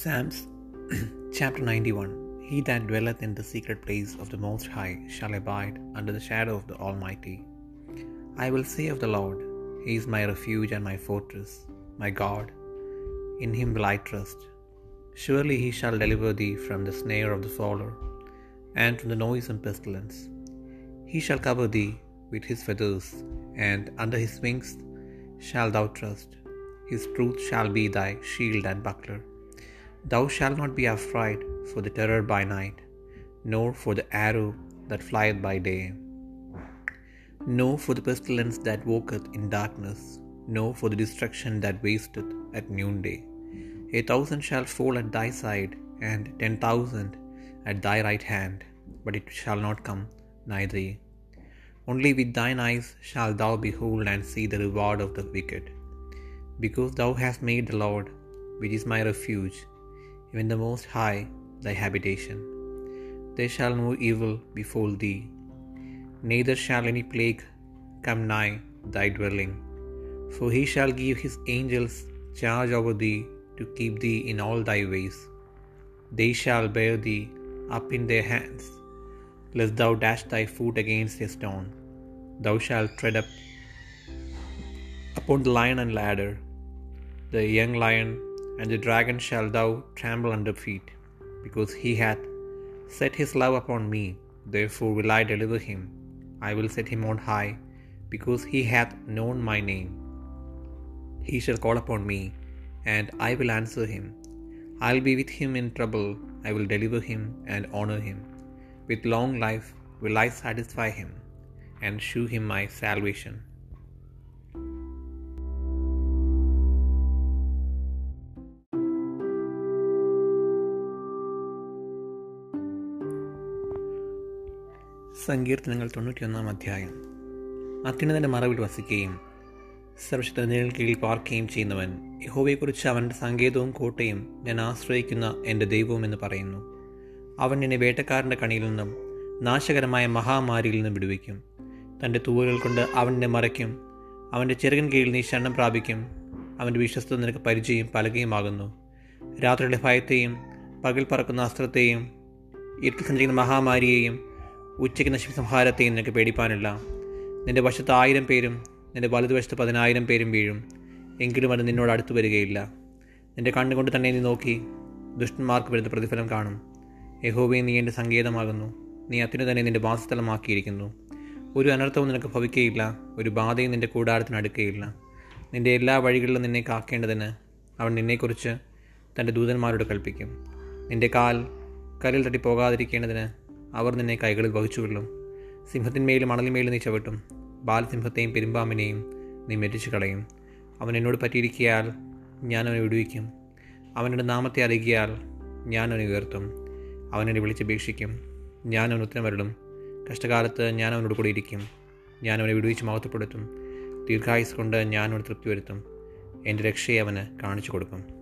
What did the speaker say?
Psalms chapter 91 He that dwelleth in the secret place of the Most High shall abide under the shadow of the Almighty. I will say of the Lord, He is my refuge and my fortress, my God, in Him will I trust. Surely He shall deliver thee from the snare of the fowler, and from the noisome pestilence. He shall cover thee with His feathers, and under His wings shalt thou trust. His truth shall be thy shield and buckler. Thou shalt not be afraid for the terror by night, nor for the arrow that flieth by day, nor for the pestilence that walketh in darkness, nor for the destruction that wasteth at noonday. A thousand shall fall at thy side, and ten thousand at thy right hand, but it shall not come nigh thee. Only with thine eyes shalt thou behold and see the reward of the wicked. Because thou hast made the Lord, which is my refuge, even the Most High, thy habitation. There shall no evil befall thee, neither shall any plague come nigh thy dwelling. For he shall give his angels charge over thee to keep thee in all thy ways. They shall bear thee up in their hands, lest thou dash thy foot against a stone. Thou shalt tread up upon the lion and adder, the young lion and the dragon shall thou trample under feet, because he hath set his love upon me. Therefore will I deliver him. I will set him on high, because he hath known my name. He shall call upon me, and I will answer him. I will be with him in trouble. I will deliver him and honor him. With long life will I satisfy him and shew him my salvation. സങ്കീർത്തനങ്ങൾ തൊണ്ണൂറ്റിയൊന്നാം അധ്യായം. അത്യുന്നതന്റെ മറവിൽ വസിക്കുകയും സർവശക്തനിൽ കീഴിൽ പാർക്കുകയും ചെയ്യുന്നവൻ യഹോവയെക്കുറിച്ച് അവന്റെ സങ്കേതവും കോട്ടയും ഞാൻ ആശ്രയിക്കുന്ന എന്റെ ദൈവവും എന്ന് പറയുന്നു. അവൻ എന്നെ വേട്ടക്കാരന്റെ കണിയിൽ നിന്നും നാശകരമായ മഹാമാരിയിൽ നിന്നും വിടുവിക്കും. തന്റെ തൂവലുകൾ കൊണ്ട് അവനെ മറയ്ക്കും. അവന്റെ ചെറുകൻ കീഴിൽ നീ ശരണം പ്രാപിക്കും. അവന്റെ വിശ്വസ്തത നിനക്ക് പരിചയം പലകയുമാകുന്നു. രാത്രിയുടെ ഭയത്തെയും പകൽ പറക്കുന്ന അസ്ത്രത്തെയും ഇരുട്ടിൽ സഞ്ചരിക്കുന്ന മഹാമാരിയെയും ഉച്ചയ്ക്ക് നശിപ്പ് സംഹാരത്തെയും നിനക്ക് പേടിപ്പാനില്ല. നിന്റെ വശത്ത് ആയിരം പേരും നിന്റെ വലതുവശത്ത് പതിനായിരം പേരും വീഴും. എങ്കിലും അത് നിന്നോട് അടുത്തു വരികയില്ല. നിന്റെ കണ്ണുകൊണ്ട് തന്നെ നീ നോക്കി ദുഷ്ടന്മാർക്ക് വരുന്ന പ്രതിഫലം കാണും. യഹോബയെ നീ എന്റെ സങ്കേതമാകുന്നു. നീ അത്തിനു തന്നെ നിന്റെ വാസസ്ഥലമാക്കിയിരിക്കുന്നു. ഒരു അനർത്ഥവും നിനക്ക് ഭവിക്കുകയില്ല ഒരു ബാധയും നിന്റെ കൂടാരത്തിന് അടുക്കുകയില്ല നിന്റെ എല്ലാ വഴികളിലും നിന്നെ കാക്കേണ്ടതിന് അവൻ നിന്നെക്കുറിച്ച് തന്റെ ദൂതന്മാരോട് കൽപ്പിക്കും. നിന്റെ കാൽ കല്ലിൽ തട്ടി പോകാതിരിക്കേണ്ടതിന് അവർ നിന്നെ കൈകളിൽ വഹിച്ചുകൊള്ളും സിംഹത്തിന്മേലും മണലിന്മേലും നീ ചവിട്ടും. ബാലസിംഹത്തെയും പെരുമ്പാമ്പിനെയും നീ മെരിച്ചു കളയും. അവൻ എന്നോട് പറ്റിയിരിക്കിയാൽ ഞാൻ അവനെ വിടുവിക്കും. അവന്റെ നാമത്തെ അറിയിക്കിയാൽ ഞാൻ അവനെ ഉയർത്തും. അവനെ വിളിച്ചപേക്ഷിക്കും ഞാൻ അവൻ വരളും കഷ്ടകാലത്ത് ഞാൻ അവനോട് കൂടി ഇരിക്കും. ഞാൻ അവനെ വിടുവിച്ച് മഹത്വപ്പെടുത്തും. ദീർഘായുസ് കൊണ്ട് ഞാൻ തൃപ്തി വരുത്തും എന്റെ രക്ഷയെ അവന് കാണിച്ചു കൊടുക്കും.